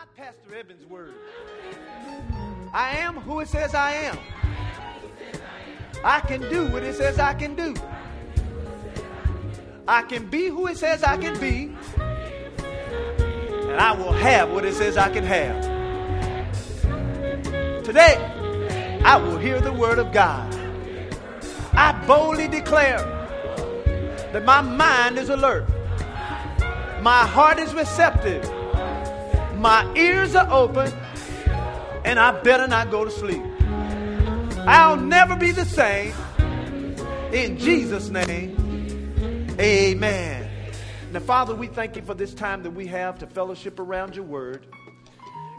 not Pastor Evans' word. I am who it says I am. I can do what it says I can do. I can be who it says I can be. And I will have what it says I can have. Today, I will hear the word of God. I boldly declare that my mind is alert, my heart is receptive, my ears are open, and I better not go to sleep. I'll never be the same. In Jesus' name, amen. Now, Father, we thank you for this time that we have to fellowship around your word.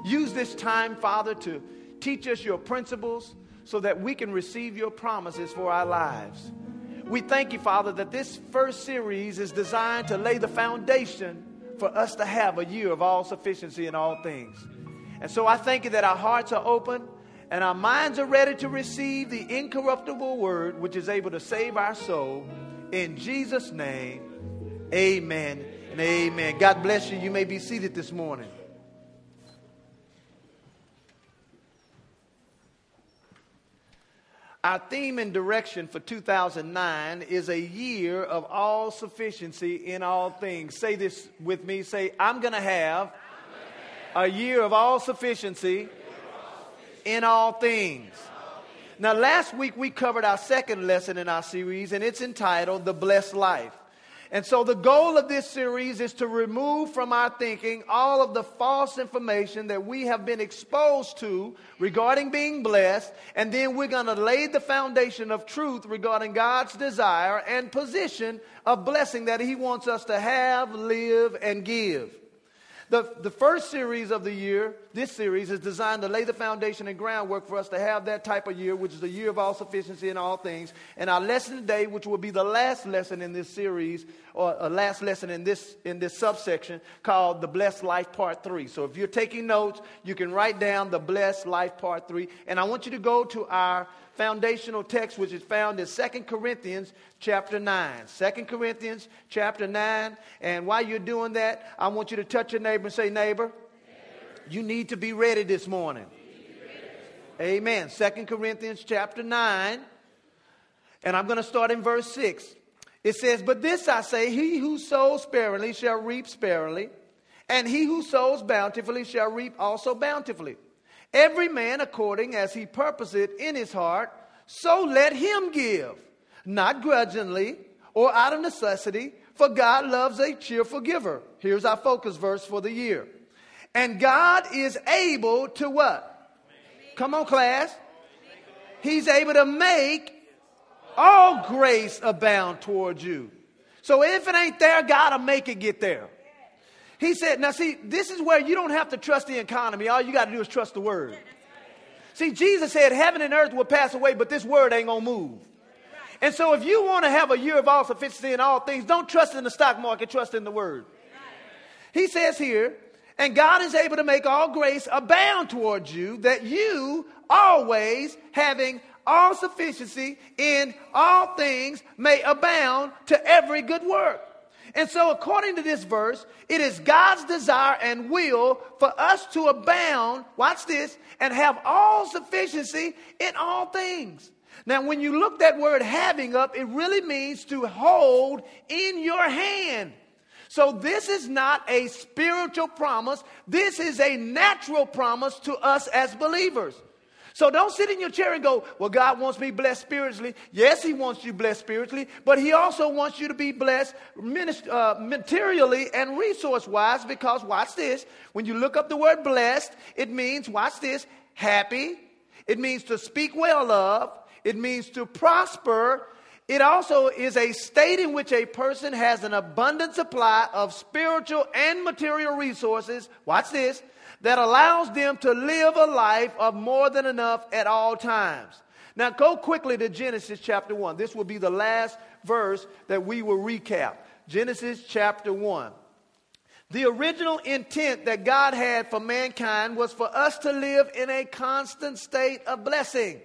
Use this time, Father, to teach us your principles so that we can receive your promises for our lives. We thank you, Father, that this first series is designed to lay the foundation for us to have a year of all sufficiency in all things. And so I thank you that our hearts are open and our minds are ready to receive the incorruptible word which is able to save our soul. In Jesus' name, amen and amen. God bless you. You may be seated this morning. Our theme and direction for 2009 is a year of all sufficiency in all things. Say this with me. Say, I'm going to have a year of all sufficiency in all things. Now, last week we covered our second lesson in our series, and it's entitled The Blessed Life. And so, the goal of this series is to remove from our thinking all of the false information that we have been exposed to regarding being blessed. And then we're going to lay the foundation of truth regarding God's desire and position of blessing that He wants us to have, live, and give. The, the first series of the year, this series, is designed to lay the foundation and groundwork for us to have that type of year, which is the year of all sufficiency in all things. And our lesson today, which will be the last lesson in this series, or a last lesson in this, in this subsection, called The Blessed Life Part 3. So if you're taking notes, you can write down The Blessed Life Part 3. And I want you to go to our foundational text, which is found in 2 Corinthians chapter 9. 2 Corinthians chapter 9. And while you're doing that, I want you to touch your neighbor and say, Neighbor, you need to be ready this morning. Amen. 2 Corinthians chapter 9. And I'm going to start in verse 6. It says, But this I say, he who sows sparingly shall reap sparingly, and he who sows bountifully shall reap also bountifully. Every man according as he purposeth in his heart, so let him give, not grudgingly or out of necessity, for God loves a cheerful giver. Here's our focus verse for the year. And God is able to what? Come on, class. He's able to make all grace abound towards you. So if it ain't there, God will make it get there. He said, now see, this is where you don't have to trust the economy. All you got to do is trust the word. See, Jesus said, heaven and earth will pass away, but this word ain't going to move. And so if you want to have a year of all sufficiency in all things, don't trust in the stock market, trust in the word. He says here, and God is able to make all grace abound towards you, that you always having all sufficiency in all things may abound to every good work. And so, according to this verse, it is God's desire and will for us to abound, watch this, and have all sufficiency in all things. Now, when you look that word having up, it really means to hold in your hand. So, this is not a spiritual promise, this is a natural promise to us as believers. So don't sit in your chair and go, Well, God wants me blessed spiritually. Yes, He wants you blessed spiritually, but He also wants you to be blessed uh, materially and resource wise because, watch this, when you look up the word blessed, it means, watch this, happy. It means to speak well of. It means to prosper. It also is a state in which a person has an abundant supply of spiritual and material resources. Watch this that allows them to live a life of more than enough at all times. Now, go quickly to Genesis chapter 1. This will be the last verse that we will recap. Genesis chapter 1. The original intent that God had for mankind was for us to live in a constant state of blessing.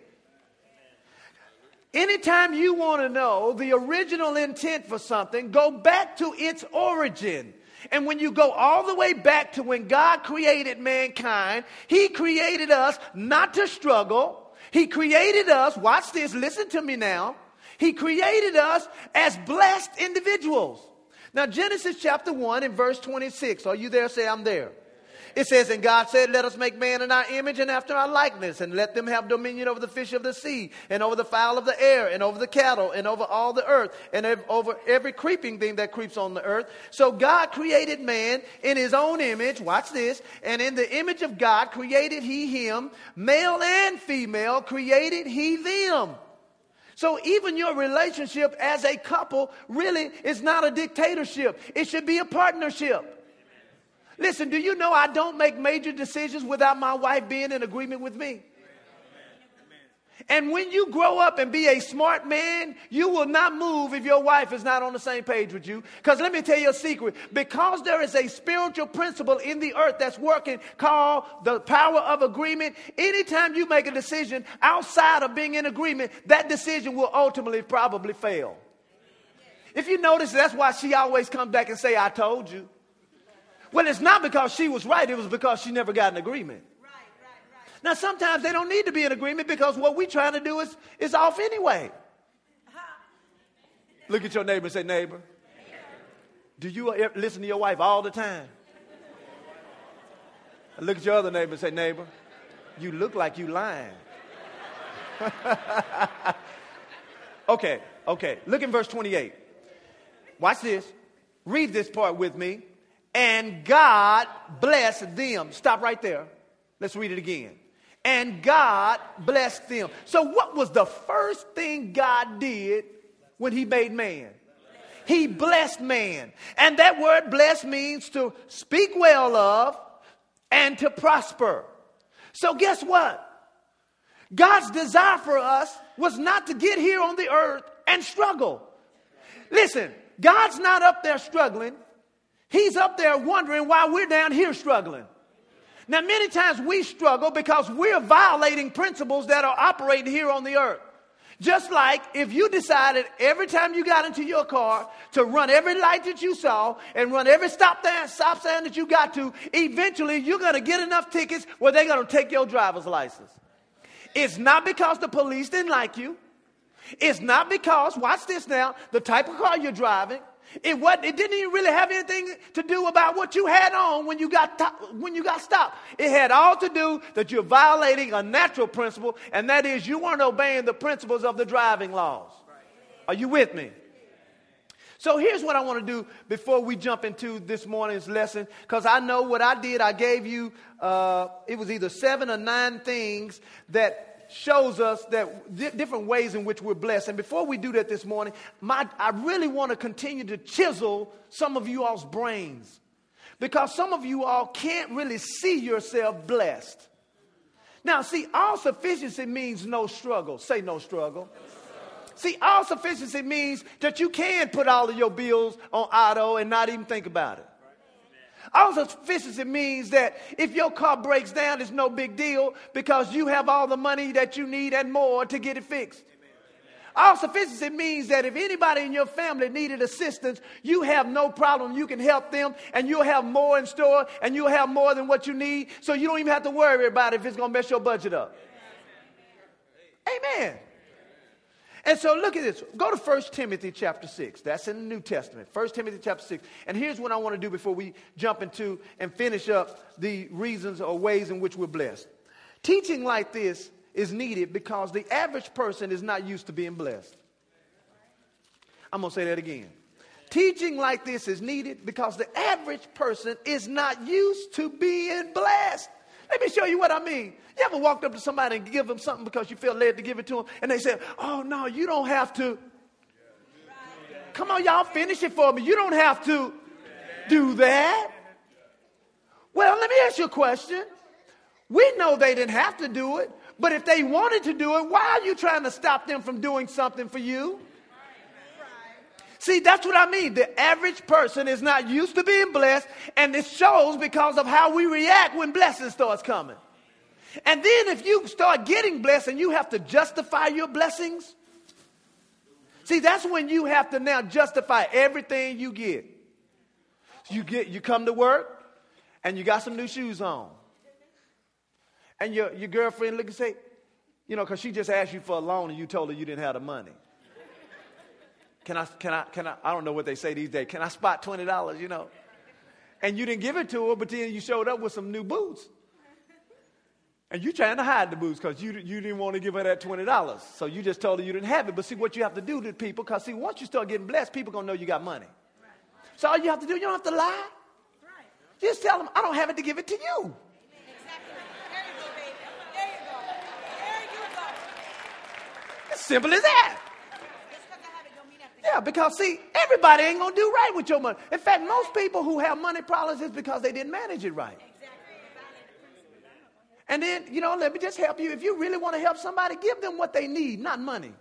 Anytime you want to know the original intent for something, go back to its origin. And when you go all the way back to when God created mankind, He created us not to struggle. He created us, watch this, listen to me now. He created us as blessed individuals. Now, Genesis chapter 1 and verse 26. Are you there? Say, I'm there. It says, And God said, Let us make man in our image and after our likeness, and let them have dominion over the fish of the sea, and over the fowl of the air, and over the cattle, and over all the earth, and over every creeping thing that creeps on the earth. So God created man in his own image. Watch this. And in the image of God created he him, male and female created he them. So even your relationship as a couple really is not a dictatorship. It should be a partnership. Listen, do you know I don't make major decisions without my wife being in agreement with me? And when you grow up and be a smart man, you will not move if your wife is not on the same page with you. Because let me tell you a secret. Because there is a spiritual principle in the earth that's working called the power of agreement, anytime you make a decision outside of being in agreement, that decision will ultimately probably fail. If you notice, that's why she always comes back and say, I told you. Well, it's not because she was right, it was because she never got an agreement. Right, right, right. Now, sometimes they don't need to be in agreement because what we're trying to do is, is off anyway. Look at your neighbor and say, Neighbor, do you listen to your wife all the time? look at your other neighbor and say, Neighbor, you look like you lying. okay, okay. Look in verse 28. Watch this. Read this part with me. And God blessed them. Stop right there. Let's read it again and God blessed them. So, what was the first thing God did when He made man? He blessed man. And that word blessed means to speak well of and to prosper. So, guess what? God's desire for us was not to get here on the earth and struggle. Listen, God's not up there struggling. He's up there wondering why we're down here struggling. Now, many times we struggle because we're violating principles that are operating here on the earth. Just like if you decided every time you got into your car to run every light that you saw and run every stop there, stop sign that you got to, eventually you're going to get enough tickets where they're going to take your driver's license. It's not because the police didn't like you. It's not because, watch this now, the type of car you're driving. It, what, it didn't even really have anything to do about what you had on when you, got to, when you got stopped. It had all to do that you're violating a natural principle, and that is you weren't obeying the principles of the driving laws. Are you with me? So here's what I want to do before we jump into this morning's lesson, because I know what I did. I gave you, uh, it was either seven or nine things that shows us that di- different ways in which we're blessed. And before we do that this morning, my, I really want to continue to chisel some of you all's brains because some of you all can't really see yourself blessed. Now, see, all sufficiency means no struggle. Say no struggle. See, all sufficiency means that you can put all of your bills on auto and not even think about it. All sufficiency means that if your car breaks down, it's no big deal because you have all the money that you need and more to get it fixed. All sufficiency means that if anybody in your family needed assistance, you have no problem. You can help them and you'll have more in store and you'll have more than what you need. So you don't even have to worry about if it's going to mess your budget up. Amen. And so look at this. Go to 1 Timothy chapter 6. That's in the New Testament. 1 Timothy chapter 6. And here's what I want to do before we jump into and finish up the reasons or ways in which we're blessed. Teaching like this is needed because the average person is not used to being blessed. I'm going to say that again. Teaching like this is needed because the average person is not used to being blessed. Let me show you what I mean. You ever walked up to somebody and give them something because you feel led to give it to them, and they said, "Oh no, you don't have to." Come on, y'all, finish it for me. You don't have to do that. Well, let me ask you a question. We know they didn't have to do it, but if they wanted to do it, why are you trying to stop them from doing something for you? See, that's what I mean. The average person is not used to being blessed, and it shows because of how we react when blessing starts coming. And then if you start getting blessed and you have to justify your blessings, see, that's when you have to now justify everything you get. You, get, you come to work and you got some new shoes on. And your, your girlfriend look and say, you know, because she just asked you for a loan and you told her you didn't have the money. Can I, can I, can I, I don't know what they say these days. Can I spot $20, you know? And you didn't give it to her, but then you showed up with some new boots. And you trying to hide the boots because you, you didn't want to give her that $20. So you just told her you didn't have it. But see what you have to do to people, because see, once you start getting blessed, people going to know you got money. So all you have to do, you don't have to lie. Just tell them, I don't have it to give it to you. Exactly. There you go, baby. There you go. There you go. As simple as that. Yeah, because see, everybody ain't gonna do right with your money. In fact, most people who have money problems is because they didn't manage it right. And then, you know, let me just help you. If you really want to help somebody, give them what they need, not money.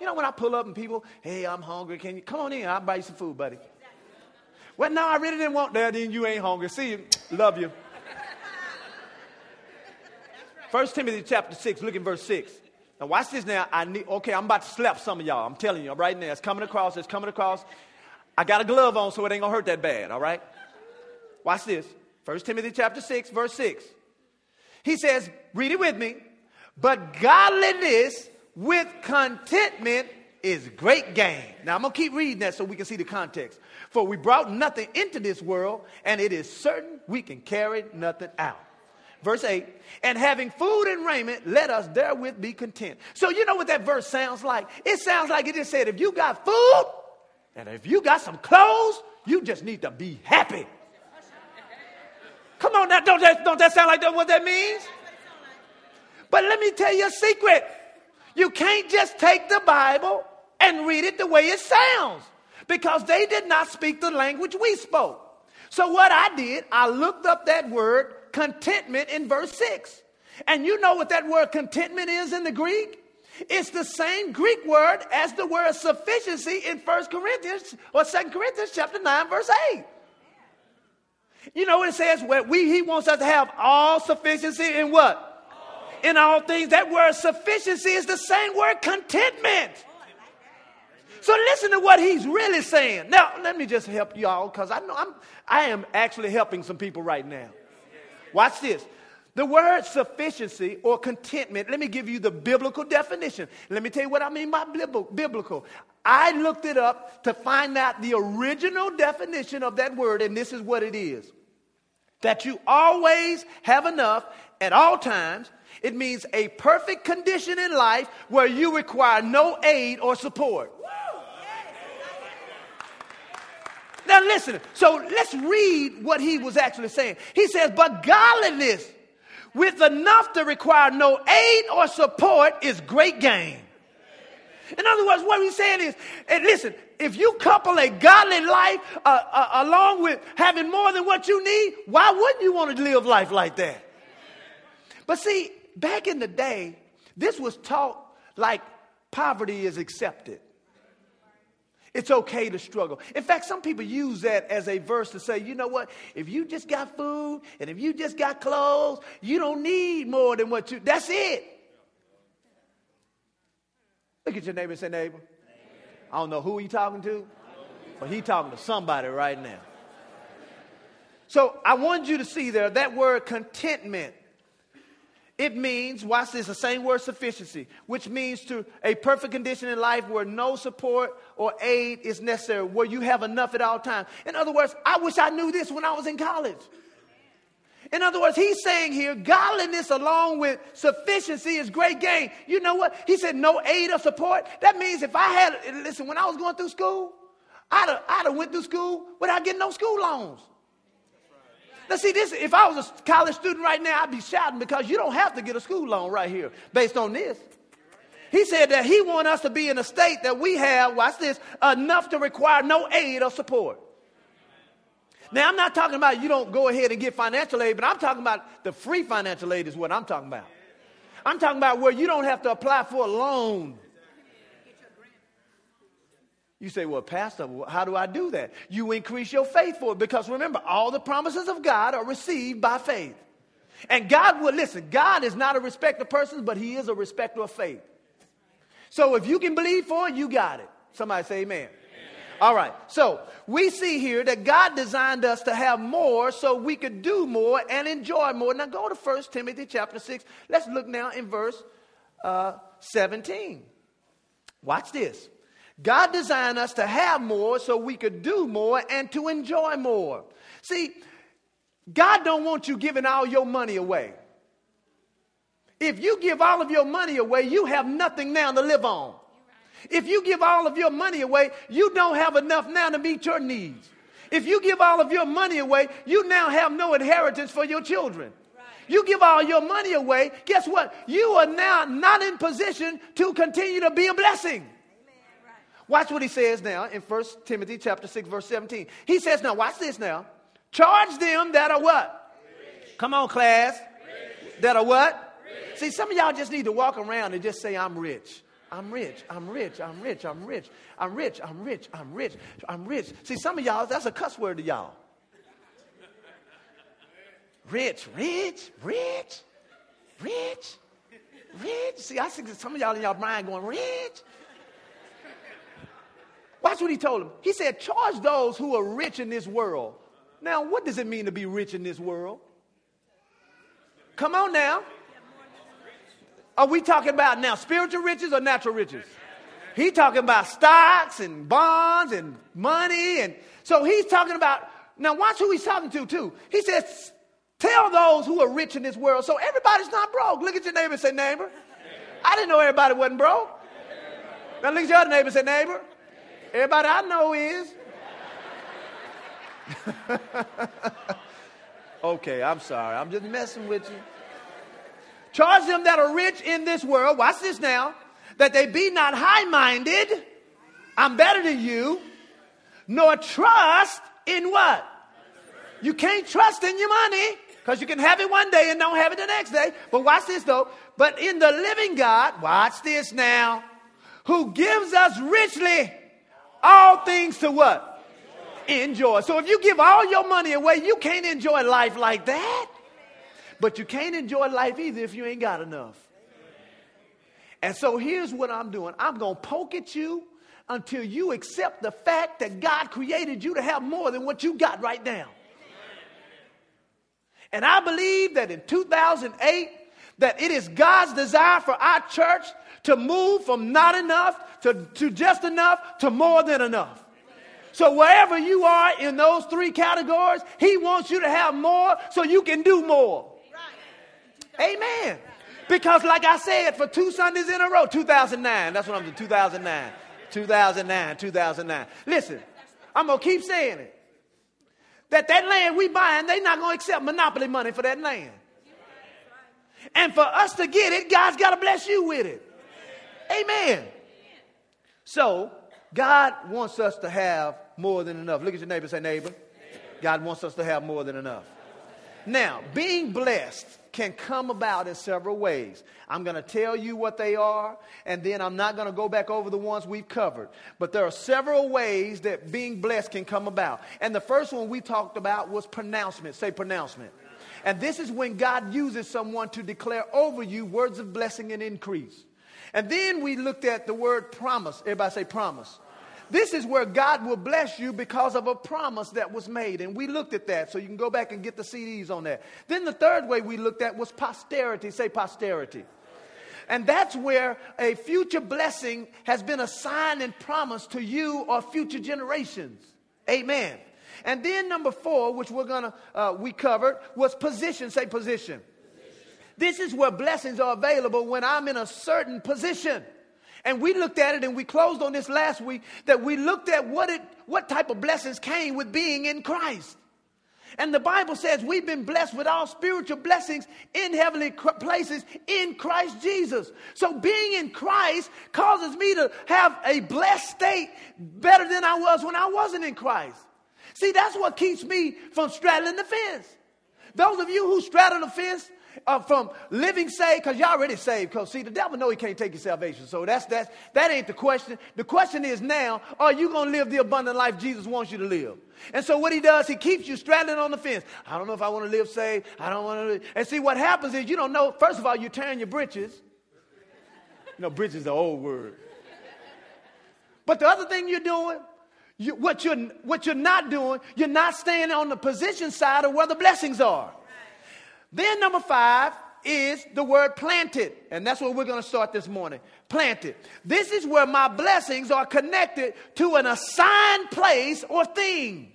You know, when I pull up and people, hey, I'm hungry. Can you come on in? I'll buy you some food, buddy. Well, no, I really didn't want that. Then you ain't hungry. See you. Love you. First Timothy chapter 6, look at verse 6. Now watch this now. I need okay, I'm about to slap some of y'all. I'm telling you right now. It's coming across, it's coming across. I got a glove on, so it ain't gonna hurt that bad, all right? Watch this. 1 Timothy chapter 6, verse 6. He says, read it with me. But godliness with contentment is great gain. Now I'm to keep reading that so we can see the context. For we brought nothing into this world, and it is certain we can carry nothing out. Verse 8, and having food and raiment, let us therewith be content. So, you know what that verse sounds like? It sounds like it just said, if you got food and if you got some clothes, you just need to be happy. Come on now, don't that, don't that sound like that, what that means? But let me tell you a secret. You can't just take the Bible and read it the way it sounds because they did not speak the language we spoke. So what I did, I looked up that word contentment in verse 6. And you know what that word contentment is in the Greek? It's the same Greek word as the word sufficiency in 1 Corinthians or 2 Corinthians chapter 9 verse 8. You know what it says? Where we, he wants us to have all sufficiency in what? In all things. That word sufficiency is the same word contentment. So listen to what he's really saying. Now, let me just help y'all because I know I'm, I am actually helping some people right now. Watch this. The word sufficiency or contentment, let me give you the biblical definition. Let me tell you what I mean by biblical. I looked it up to find out the original definition of that word, and this is what it is that you always have enough at all times. It means a perfect condition in life where you require no aid or support. Now, listen. So let's read what he was actually saying. He says, But godliness with enough to require no aid or support is great gain. In other words, what he's saying is, and listen, if you couple a godly life uh, uh, along with having more than what you need, why wouldn't you want to live life like that? But see, back in the day, this was taught like poverty is accepted. It's okay to struggle. In fact, some people use that as a verse to say, you know what? If you just got food and if you just got clothes, you don't need more than what you. That's it. Look at your neighbor and say, neighbor. I don't know who he talking to, but he talking to somebody right now. So I want you to see there that word contentment it means, watch this, the same word sufficiency, which means to a perfect condition in life where no support or aid is necessary, where you have enough at all times. In other words, I wish I knew this when I was in college. In other words, he's saying here, godliness along with sufficiency is great gain. You know what? He said no aid or support. That means if I had, listen, when I was going through school, I'd have, I'd have went through school without getting no school loans. Now, see, this, if I was a college student right now, I'd be shouting because you don't have to get a school loan right here based on this. He said that he want us to be in a state that we have, watch this, enough to require no aid or support. Now, I'm not talking about you don't go ahead and get financial aid, but I'm talking about the free financial aid is what I'm talking about. I'm talking about where you don't have to apply for a loan. You say, well, Pastor, how do I do that? You increase your faith for it because remember, all the promises of God are received by faith. And God will, listen, God is not a respecter of persons, but He is a respecter of faith. So if you can believe for it, you got it. Somebody say amen. All right. So we see here that God designed us to have more so we could do more and enjoy more. Now go to 1 Timothy chapter 6. Let's look now in verse uh, 17. Watch this. God designed us to have more so we could do more and to enjoy more. See, God don't want you giving all your money away. If you give all of your money away, you have nothing now to live on. If you give all of your money away, you don't have enough now to meet your needs. If you give all of your money away, you now have no inheritance for your children. You give all your money away, guess what? You are now not in position to continue to be a blessing. Watch what he says now in 1 Timothy chapter 6 verse 17. He says now watch this now. Charge them that are what? Rich. Come on class. Rich. That are what? See some of y'all just need to walk around and just say I'm rich. I'm rich, I'm rich, I'm rich, I'm rich, I'm rich, I'm rich, I'm rich, I'm rich. See, some of y'all, that's a cuss word to y'all. Rich, rich, rich, rich, rich. See, I see some of y'all in y'all mind going, rich. Watch what he told him. He said, charge those who are rich in this world. Now, what does it mean to be rich in this world? Come on now. Are we talking about now spiritual riches or natural riches? He talking about stocks and bonds and money. And so he's talking about, now watch who he's talking to too. He says, tell those who are rich in this world. So everybody's not broke. Look at your neighbor and say, neighbor. I didn't know everybody wasn't broke. Now look at your other neighbor and say, neighbor. Everybody I know is. okay, I'm sorry. I'm just messing with you. Charge them that are rich in this world, watch this now, that they be not high minded, I'm better than you, nor trust in what? You can't trust in your money because you can have it one day and don't have it the next day. But watch this though. But in the living God, watch this now, who gives us richly all things to what? Enjoy. So if you give all your money away, you can't enjoy life like that. But you can't enjoy life either if you ain't got enough. And so here's what I'm doing I'm going to poke at you until you accept the fact that God created you to have more than what you got right now. And I believe that in 2008, that it is God's desire for our church to move from not enough to, to just enough to more than enough. So wherever you are in those three categories, He wants you to have more so you can do more. Amen. Because, like I said, for two Sundays in a row, 2009, that's what I'm doing, 2009, 2009, 2009. Listen, I'm going to keep saying it. That that land we buying, they're not going to accept monopoly money for that land. And for us to get it, God's got to bless you with it. Amen. So, God wants us to have more than enough. Look at your neighbor say, neighbor. God wants us to have more than enough. Now, being blessed can come about in several ways. I'm going to tell you what they are, and then I'm not going to go back over the ones we've covered. But there are several ways that being blessed can come about. And the first one we talked about was pronouncement. Say pronouncement. And this is when God uses someone to declare over you words of blessing and increase. And then we looked at the word promise. Everybody say promise. This is where God will bless you because of a promise that was made. And we looked at that. So you can go back and get the CDs on that. Then the third way we looked at was posterity. Say posterity. And that's where a future blessing has been assigned and promised to you or future generations. Amen. And then number four, which we're gonna uh, we covered, was position. Say position. position. This is where blessings are available when I'm in a certain position. And we looked at it and we closed on this last week that we looked at what it what type of blessings came with being in Christ. And the Bible says we've been blessed with all spiritual blessings in heavenly places in Christ Jesus. So being in Christ causes me to have a blessed state better than I was when I wasn't in Christ. See, that's what keeps me from straddling the fence. Those of you who straddle the fence, uh, from living saved, because y'all already saved. Because see, the devil know he can't take your salvation. So that's that's that ain't the question. The question is now, are you gonna live the abundant life Jesus wants you to live? And so what he does, he keeps you straddling on the fence. I don't know if I want to live saved. I don't want to. And see, what happens is you don't know. First of all, you're tearing your britches. You know, britches is the old word. But the other thing you're doing, You, what, you're, what you're not doing, you're not staying on the position side of where the blessings are. Then, number five is the word planted. And that's what we're going to start this morning. Planted. This is where my blessings are connected to an assigned place or thing.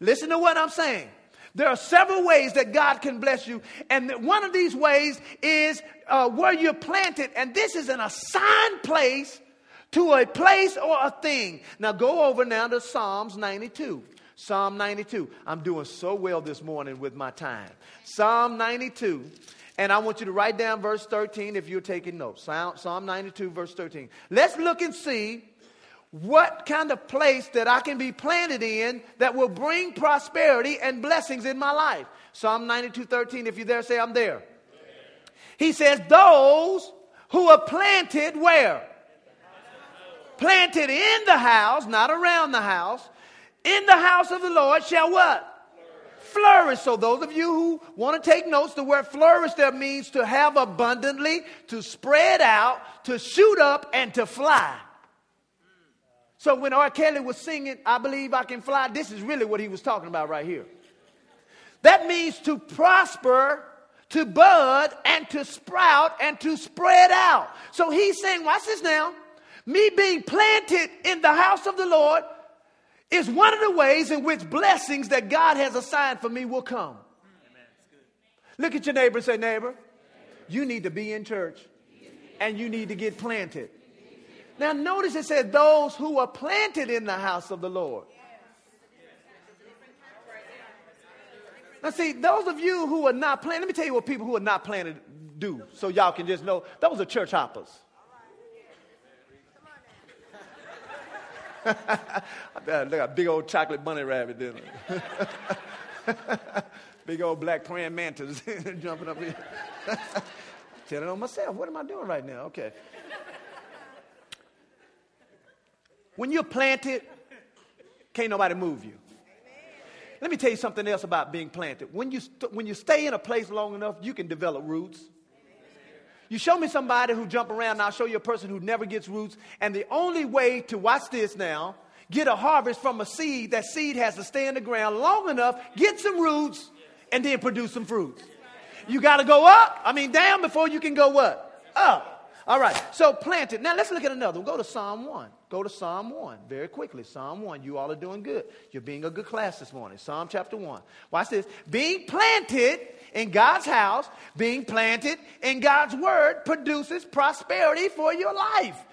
Listen to what I'm saying. There are several ways that God can bless you. And one of these ways is uh, where you're planted. And this is an assigned place to a place or a thing. Now go over now to Psalms 92. Psalm 92. I'm doing so well this morning with my time. Psalm 92. And I want you to write down verse 13 if you're taking notes. Psalm 92, verse 13. Let's look and see what kind of place that I can be planted in that will bring prosperity and blessings in my life. Psalm 92, 13. If you're there, say, I'm there. He says, Those who are planted where? planted in the house, not around the house, in the house of the Lord shall what? Flourish. So, those of you who want to take notes, the word flourish there means to have abundantly, to spread out, to shoot up, and to fly. So, when R. Kelly was singing, I believe I can fly, this is really what he was talking about right here. That means to prosper, to bud, and to sprout, and to spread out. So, he's saying, watch this now. Me being planted in the house of the Lord is one of the ways in which blessings that God has assigned for me will come. Look at your neighbor and say, Neighbor, you need to be in church and you need to get planted. Now, notice it said, Those who are planted in the house of the Lord. Now, see, those of you who are not planted, let me tell you what people who are not planted do so y'all can just know those are church hoppers. Look at big old chocolate bunny rabbit, didn't big old black praying mantis jumping up here. Telling on myself, what am I doing right now? Okay. When you're planted, can't nobody move you. Let me tell you something else about being planted. When you, st- when you stay in a place long enough, you can develop roots. You show me somebody who jump around, and I'll show you a person who never gets roots. And the only way to watch this now, get a harvest from a seed, that seed has to stay in the ground long enough, get some roots, and then produce some fruits. You got to go up, I mean down before you can go what? Up. All right, so planted. Now let's look at another one. Go to Psalm 1. Go to Psalm 1 very quickly. Psalm 1. You all are doing good. You're being a good class this morning. Psalm chapter 1. Watch this. Being planted in God's house, being planted in God's word produces prosperity for your life.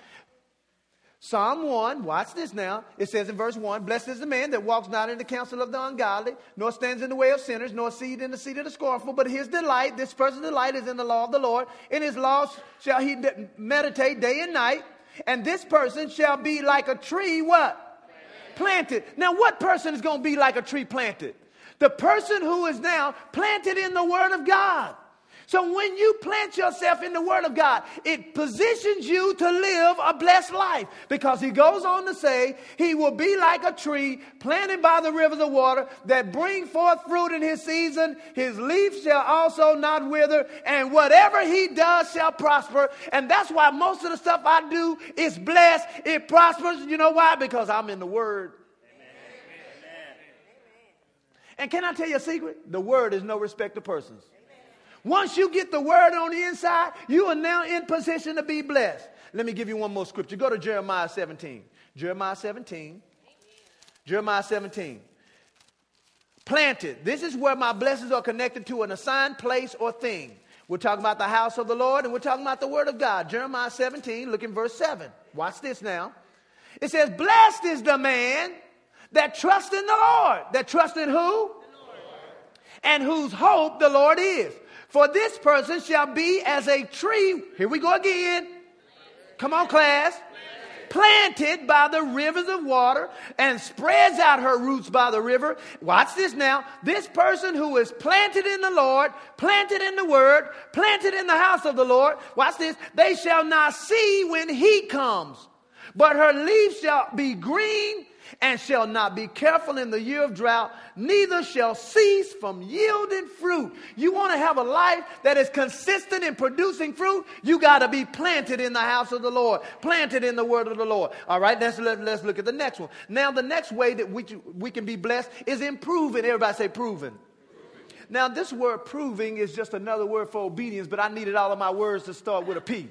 Psalm 1, watch this now. It says in verse 1 Blessed is the man that walks not in the counsel of the ungodly, nor stands in the way of sinners, nor seat in the seat of the scornful, but his delight, this person's delight, is in the law of the Lord. In his law shall he meditate day and night. And this person shall be like a tree, what? Planted. Now, what person is going to be like a tree planted? The person who is now planted in the Word of God. So when you plant yourself in the Word of God, it positions you to live a blessed life. Because he goes on to say, he will be like a tree planted by the rivers of water that bring forth fruit in his season. His leaf shall also not wither, and whatever he does shall prosper. And that's why most of the stuff I do is blessed. It prospers. You know why? Because I'm in the Word. And can I tell you a secret? The word is no respect to persons. Once you get the word on the inside, you are now in position to be blessed. Let me give you one more scripture. Go to Jeremiah 17. Jeremiah 17. Jeremiah 17. Planted. This is where my blessings are connected to an assigned place or thing. We're talking about the house of the Lord and we're talking about the word of God. Jeremiah 17, look in verse 7. Watch this now. It says, Blessed is the man that trust in the Lord. That trust in who? And whose hope the Lord is. For this person shall be as a tree. Here we go again. Come on, class. Planted by the rivers of water and spreads out her roots by the river. Watch this now. This person who is planted in the Lord, planted in the word, planted in the house of the Lord. Watch this. They shall not see when he comes, but her leaves shall be green and shall not be careful in the year of drought, neither shall cease from yielding fruit. You want to have a life that is consistent in producing fruit? You got to be planted in the house of the Lord, planted in the word of the Lord. All right, let's, let, us let us look at the next one. Now, the next way that we, we can be blessed is improving. Everybody say proven. Now, this word proving is just another word for obedience, but I needed all of my words to start with a P.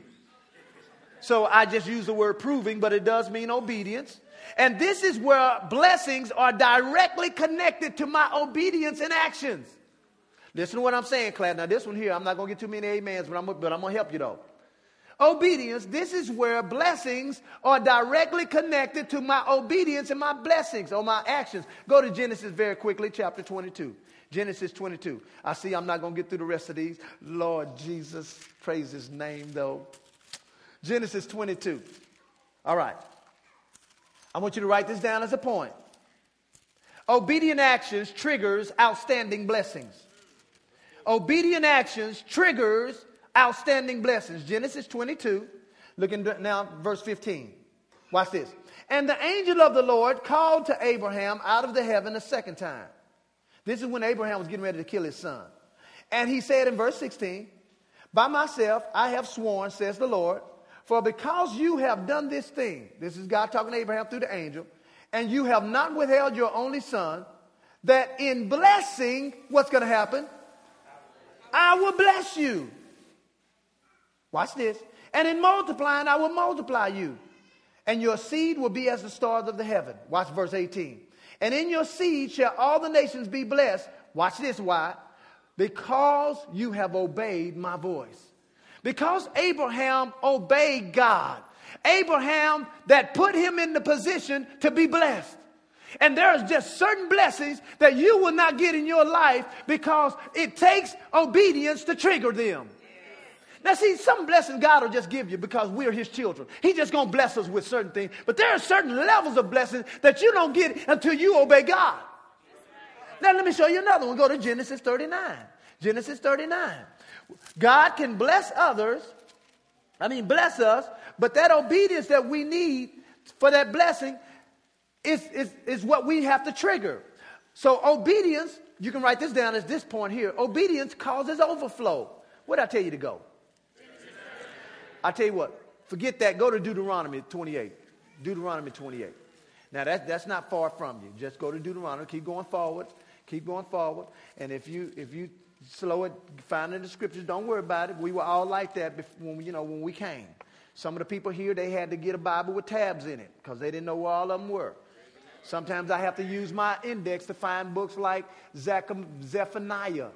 So I just use the word proving, but it does mean obedience. And this is where blessings are directly connected to my obedience and actions. Listen to what I'm saying, Clad. Now, this one here, I'm not going to get too many amens, but I'm, but I'm going to help you though. Obedience, this is where blessings are directly connected to my obedience and my blessings or my actions. Go to Genesis very quickly, chapter 22. Genesis 22. I see I'm not going to get through the rest of these. Lord Jesus, praise his name though. Genesis 22. All right. I want you to write this down as a point. Obedient actions triggers outstanding blessings. Obedient actions triggers outstanding blessings. Genesis 22, looking now, verse 15. Watch this. And the angel of the Lord called to Abraham out of the heaven a second time. This is when Abraham was getting ready to kill his son. And he said in verse 16, By myself I have sworn, says the Lord, for because you have done this thing, this is God talking to Abraham through the angel, and you have not withheld your only son, that in blessing, what's going to happen? I will bless you. Watch this. And in multiplying, I will multiply you. And your seed will be as the stars of the heaven. Watch verse 18. And in your seed shall all the nations be blessed. Watch this, why? Because you have obeyed my voice. Because Abraham obeyed God. Abraham that put him in the position to be blessed. And there's just certain blessings that you will not get in your life because it takes obedience to trigger them. Now, see, some blessings God will just give you because we're His children. He's just to bless us with certain things. But there are certain levels of blessings that you don't get until you obey God. Now, let me show you another one. Go to Genesis 39. Genesis 39. God can bless others, I mean, bless us, but that obedience that we need for that blessing is, is, is what we have to trigger. So, obedience, you can write this down as this point here obedience causes overflow. What did I tell you to go? I tell you what, forget that. Go to Deuteronomy 28. Deuteronomy 28. Now, that, that's not far from you. Just go to Deuteronomy. Keep going forward. Keep going forward. And if you, if you slow it, find in the scriptures, don't worry about it. We were all like that before, when, you know, when we came. Some of the people here, they had to get a Bible with tabs in it because they didn't know where all of them were. Sometimes I have to use my index to find books like Zephaniah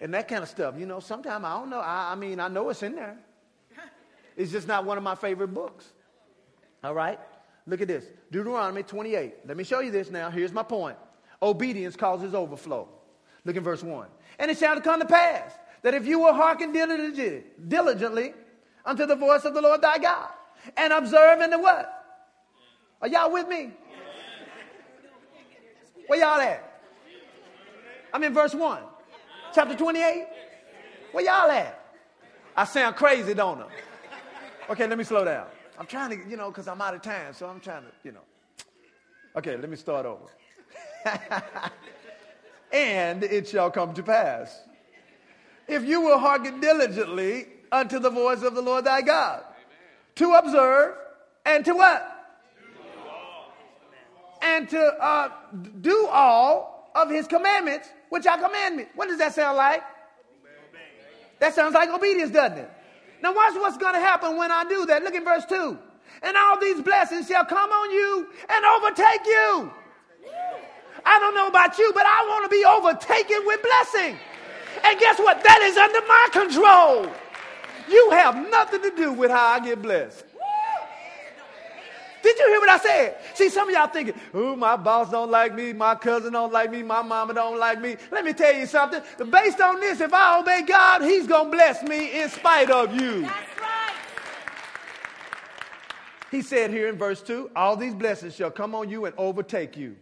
and that kind of stuff. You know, sometimes I don't know. I, I mean, I know it's in there. It's just not one of my favorite books. All right? Look at this Deuteronomy 28. Let me show you this now. Here's my point obedience causes overflow. Look in verse 1. And it shall come to pass that if you will hearken diligently, diligently unto the voice of the Lord thy God and observe in the what? Are y'all with me? Where y'all at? I'm in verse 1 chapter 28? Where y'all at? I sound crazy, don't I? Okay, let me slow down. I'm trying to, you know, because I'm out of time, so I'm trying to, you know. Okay, let me start over. and it shall come to pass. If you will hearken diligently unto the voice of the Lord thy God, Amen. to observe and to what? And to uh, do all of his commandments which I command me. What does that sound like? That sounds like obedience, doesn't it? Now, watch what's going to happen when I do that. Look at verse 2. And all these blessings shall come on you and overtake you. I don't know about you, but I want to be overtaken with blessing. And guess what? That is under my control. You have nothing to do with how I get blessed. Did you hear what I said? See, some of y'all thinking, ooh, my boss don't like me, my cousin don't like me, my mama don't like me. Let me tell you something. Based on this, if I obey God, He's going to bless me in spite of you. That's right. He said here in verse 2 All these blessings shall come on you and overtake you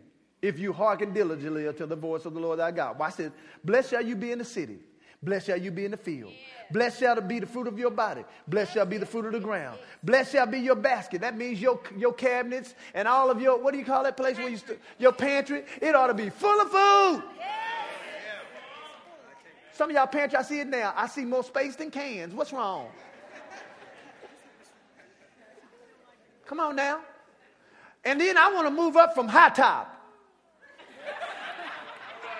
if you hearken diligently unto the voice of the Lord thy God. Watch this. Blessed shall you be in the city. Blessed shall you be in the field. Blessed shall be the fruit of your body. Blessed shall be the fruit of the ground. Blessed shall be your basket. That means your, your cabinets and all of your, what do you call that place where you, st- your pantry? It ought to be full of food. Some of y'all pantry, I see it now. I see more space than cans. What's wrong? Come on now. And then I want to move up from high top.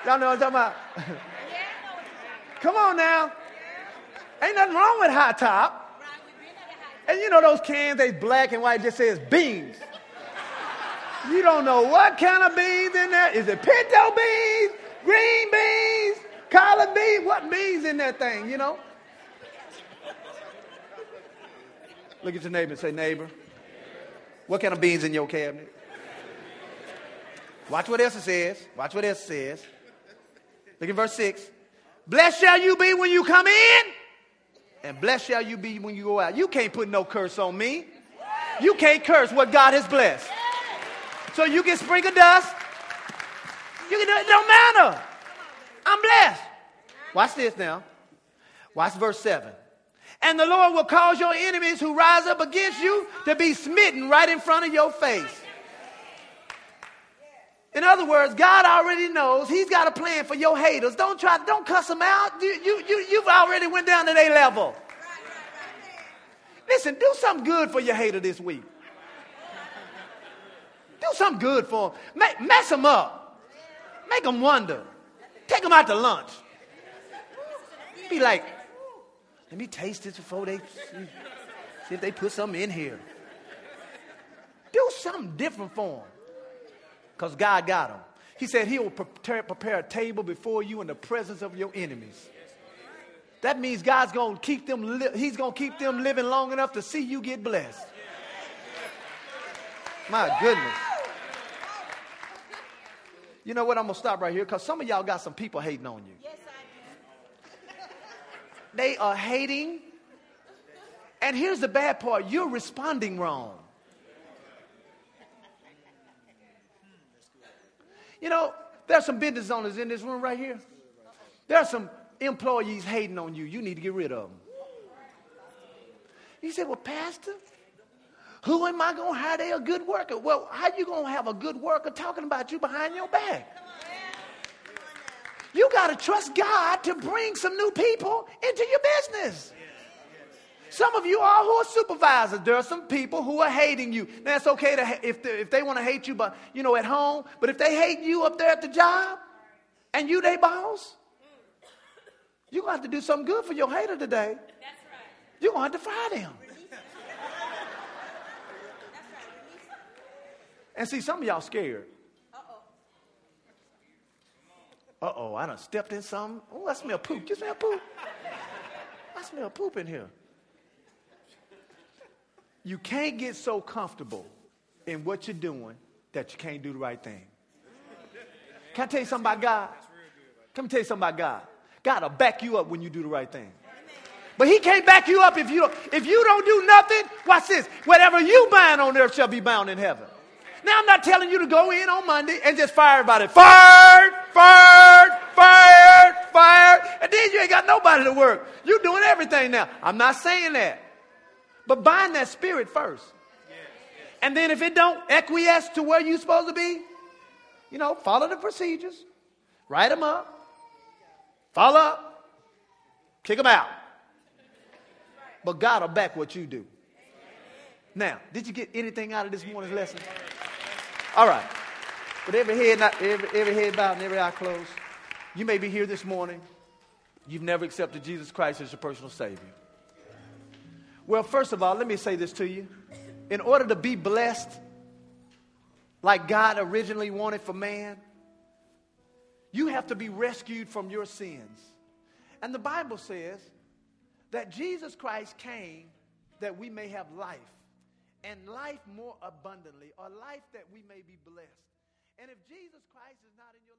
Y'all know what I'm talking about? Come on now. Ain't nothing wrong with high top. And you know those cans, they black and white, just says beans. You don't know what kind of beans in there. Is it pinto beans, green beans, collard beans? What beans in that thing, you know? Look at your neighbor and say, neighbor, what kind of beans in your cabinet? Watch what else it says. Watch what else it says. Look at verse 6. Blessed shall you be when you come in, and blessed shall you be when you go out. You can't put no curse on me. You can't curse what God has blessed. So you can sprinkle dust. You can it, don't matter. I'm blessed. Watch this now. Watch verse 7. And the Lord will cause your enemies who rise up against you to be smitten right in front of your face. In other words, God already knows He's got a plan for your haters. Don't try, don't cuss them out. You, you, you, you've already went down to their level. Listen, do something good for your hater this week. Do something good for them. Make, mess them up. Make them wonder. Take them out to lunch. Be like, let me taste this before they see, see if they put something in here. Do something different for them because God got them. He said he will prepare, prepare a table before you in the presence of your enemies. That means God's going to keep them, li- he's going to keep them living long enough to see you get blessed. My goodness. You know what? I'm going to stop right here because some of y'all got some people hating on you. They are hating. And here's the bad part you're responding wrong. You know, there's some business owners in this room right here. There are some employees hating on you. You need to get rid of them. You say, well, Pastor, who am I going to hire? They a good worker. Well, how you going to have a good worker talking about you behind your back? You got to trust God to bring some new people into your business. Some of you all who are supervisors, there are some people who are hating you. Now it's okay to if they, if they want to hate you, but you know at home. But if they hate you up there at the job, and you they boss, you're gonna have to do something good for your hater today. That's right. You're gonna have to fire them. And see, some of y'all scared. Uh oh, Uh oh, I done stepped in something. Oh, I smell poop. You smell poop? I smell poop in here. You can't get so comfortable in what you're doing that you can't do the right thing. Can I tell you something about God? Let me tell you something about God. God will back you up when you do the right thing. But he can't back you up if you don't, if you don't do nothing. Watch this. Whatever you bind on earth shall be bound in heaven. Now I'm not telling you to go in on Monday and just fire everybody. Fired, fired, fired, fired. And then you ain't got nobody to work. You're doing everything now. I'm not saying that. But bind that spirit first. And then if it don't acquiesce to where you're supposed to be, you know, follow the procedures, write them up, follow up, kick them out. But God will back what you do. Now, did you get anything out of this morning's lesson? All right. With every head, not, every, every head bowed and every eye closed, you may be here this morning. You've never accepted Jesus Christ as your personal Savior. Well, first of all, let me say this to you. In order to be blessed like God originally wanted for man, you have to be rescued from your sins. And the Bible says that Jesus Christ came that we may have life, and life more abundantly, or life that we may be blessed. And if Jesus Christ is not in your